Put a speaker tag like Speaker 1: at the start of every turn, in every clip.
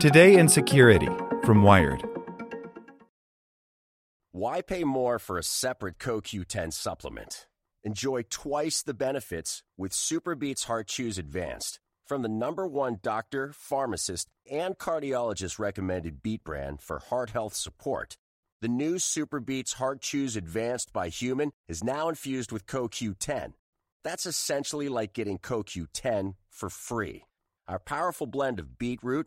Speaker 1: Today in Security from Wired.
Speaker 2: Why pay more for a separate CoQ10 supplement? Enjoy twice the benefits with SuperBeets Heart Chews Advanced from the number one doctor, pharmacist, and cardiologist recommended beat brand for heart health support. The new SuperBeets Heart Chews Advanced by HumanN is now infused with CoQ10. That's essentially like getting CoQ10 for free. Our powerful blend of beetroot,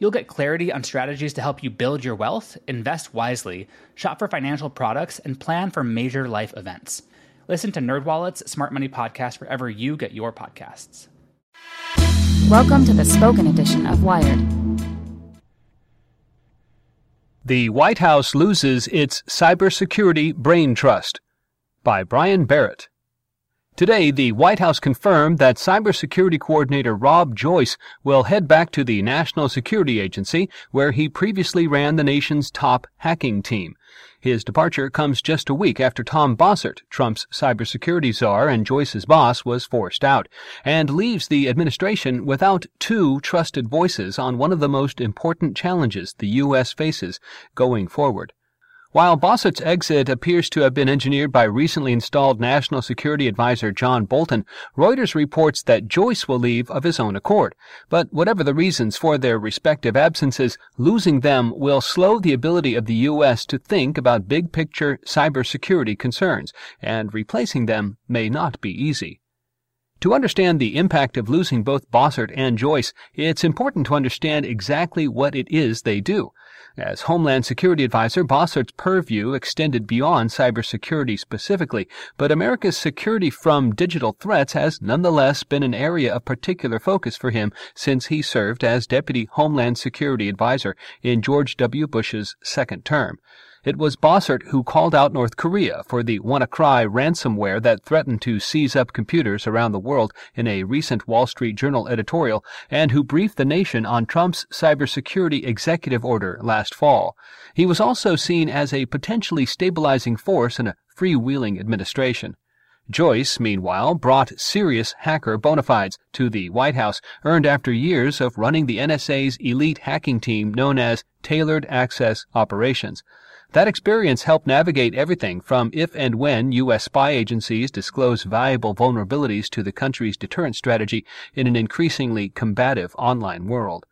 Speaker 3: You'll get clarity on strategies to help you build your wealth, invest wisely, shop for financial products, and plan for major life events. Listen to NerdWallet's Smart Money Podcast wherever you get your podcasts.
Speaker 4: Welcome to the spoken edition of Wired.
Speaker 5: The White House loses its cybersecurity brain trust by Brian Barrett. Today, the White House confirmed that Cybersecurity Coordinator Rob Joyce will head back to the National Security Agency, where he previously ran the nation's top hacking team. His departure comes just a week after Tom Bossert, Trump's cybersecurity czar and Joyce's boss, was forced out, and leaves the administration without two trusted voices on one of the most important challenges the U.S. faces going forward. While Bossert's exit appears to have been engineered by recently installed National Security Advisor John Bolton, Reuters reports that Joyce will leave of his own accord. But whatever the reasons for their respective absences, losing them will slow the ability of the U.S. to think about big picture cybersecurity concerns, and replacing them may not be easy. To understand the impact of losing both Bossert and Joyce, it's important to understand exactly what it is they do. As Homeland Security Advisor, Bossert's purview extended beyond cybersecurity specifically, but America's security from digital threats has nonetheless been an area of particular focus for him since he served as Deputy Homeland Security Advisor in George W. Bush's second term. It was Bossert who called out North Korea for the WannaCry ransomware that threatened to seize up computers around the world in a recent Wall Street Journal editorial, and who briefed the nation on Trump's cybersecurity executive order last fall. He was also seen as a potentially stabilizing force in a freewheeling administration. Joyce, meanwhile, brought serious hacker bona fides to the White House, earned after years of running the NSA's elite hacking team known as Tailored Access Operations. That experience helped navigate everything from if and when U.S. spy agencies disclose valuable vulnerabilities to the country's deterrence strategy in an increasingly combative online world.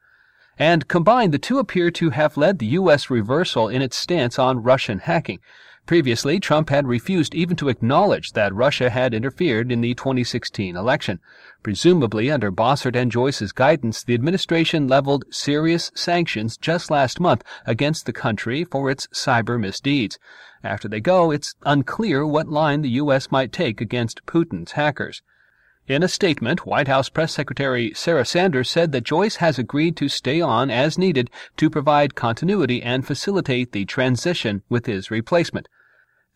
Speaker 5: And combined, the two appear to have led the U.S. reversal in its stance on Russian hacking. Previously, Trump had refused even to acknowledge that Russia had interfered in the 2016 election. Presumably, under Bossert and Joyce's guidance, the administration leveled serious sanctions just last month against the country for its cyber misdeeds. After they go, it's unclear what line the U.S. might take against Putin's hackers. In a statement, White House Press Secretary Sarah Sanders said that Joyce has agreed to stay on as needed to provide continuity and facilitate the transition with his replacement.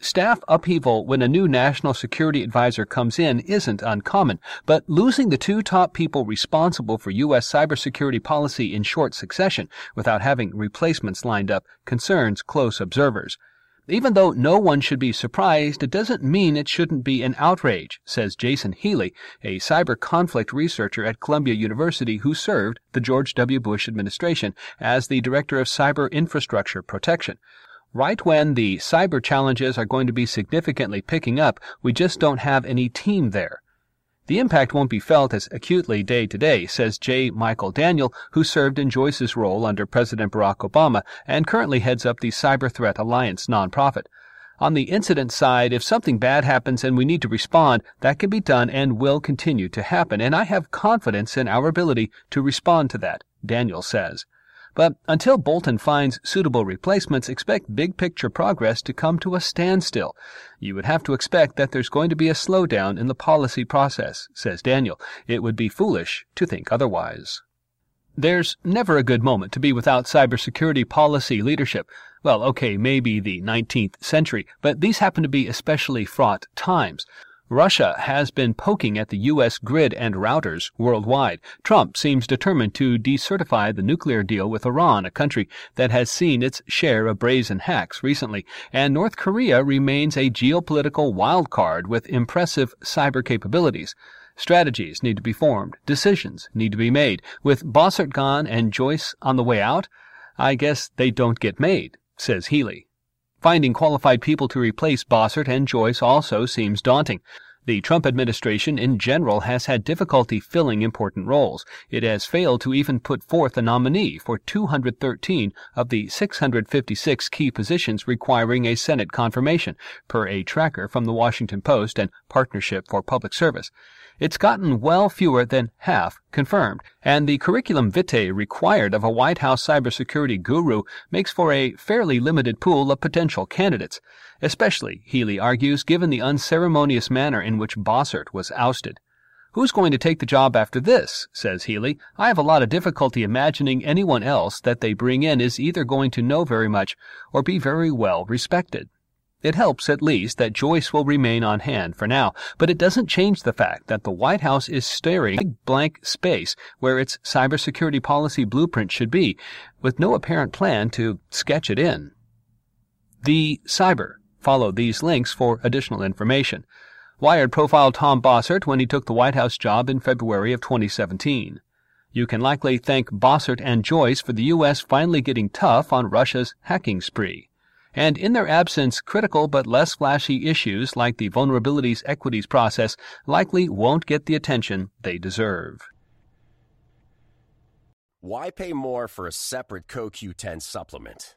Speaker 5: Staff upheaval when a new national security advisor comes in isn't uncommon, but losing the two top people responsible for U.S. cybersecurity policy in short succession without having replacements lined up concerns close observers. Even though no one should be surprised, it doesn't mean it shouldn't be an outrage, says Jason Healey, a cyber conflict researcher at Columbia University who served the George W. Bush administration as the Director of Cyber Infrastructure Protection. Right when the cyber challenges are going to be significantly picking up, we just don't have any team there. The impact won't be felt as acutely day to day, says J. Michael Daniel, who served in Joyce's role under President Barack Obama and currently heads up the Cyber Threat Alliance nonprofit. On the incident side, if something bad happens and we need to respond, that can be done and will continue to happen, and I have confidence in our ability to respond to that, Daniel says. But until Bolton finds suitable replacements, expect big picture progress to come to a standstill. You would have to expect that there's going to be a slowdown in the policy process, says Daniel. It would be foolish to think otherwise. There's never a good moment to be without cybersecurity policy leadership. Well, okay, maybe the 19th century, but these happen to be especially fraught times. Russia has been poking at the U.S. grid and routers worldwide. Trump seems determined to decertify the nuclear deal with Iran, a country that has seen its share of brazen hacks recently. And North Korea remains a geopolitical wild card with impressive cyber capabilities. Strategies need to be formed. Decisions need to be made. With Bossert gone and Joyce on the way out, I guess they don't get made, says Healey. Finding qualified people to replace Bossert and Joyce also seems daunting. The Trump administration in general has had difficulty filling important roles. It has failed to even put forth a nominee for 213 of the 656 key positions requiring a Senate confirmation, per a tracker from the Washington Post and Partnership for Public Service. It's gotten well fewer than half confirmed, and the curriculum vitae required of a White House cybersecurity guru makes for a fairly limited pool of potential candidates, especially, Healey argues, given the unceremonious manner in which Bossert was ousted. Who's going to take the job after this? says Healey. I have a lot of difficulty imagining anyone else that they bring in is either going to know very much or be very well respected. It helps, at least, that Joyce will remain on hand for now, but it doesn't change the fact that the White House is staring a blank space where its cybersecurity policy blueprint should be, with no apparent plan to sketch it in. The Cyber. Follow these links for additional information. Wired profiled Tom Bossert when he took the White House job in February of 2017. You can likely thank Bossert and Joyce for the U.S. finally getting tough on Russia's hacking spree and in their absence, critical but less flashy issues like the vulnerabilities equities process likely won't get the attention they deserve.
Speaker 2: Why pay more for a separate CoQ10 supplement?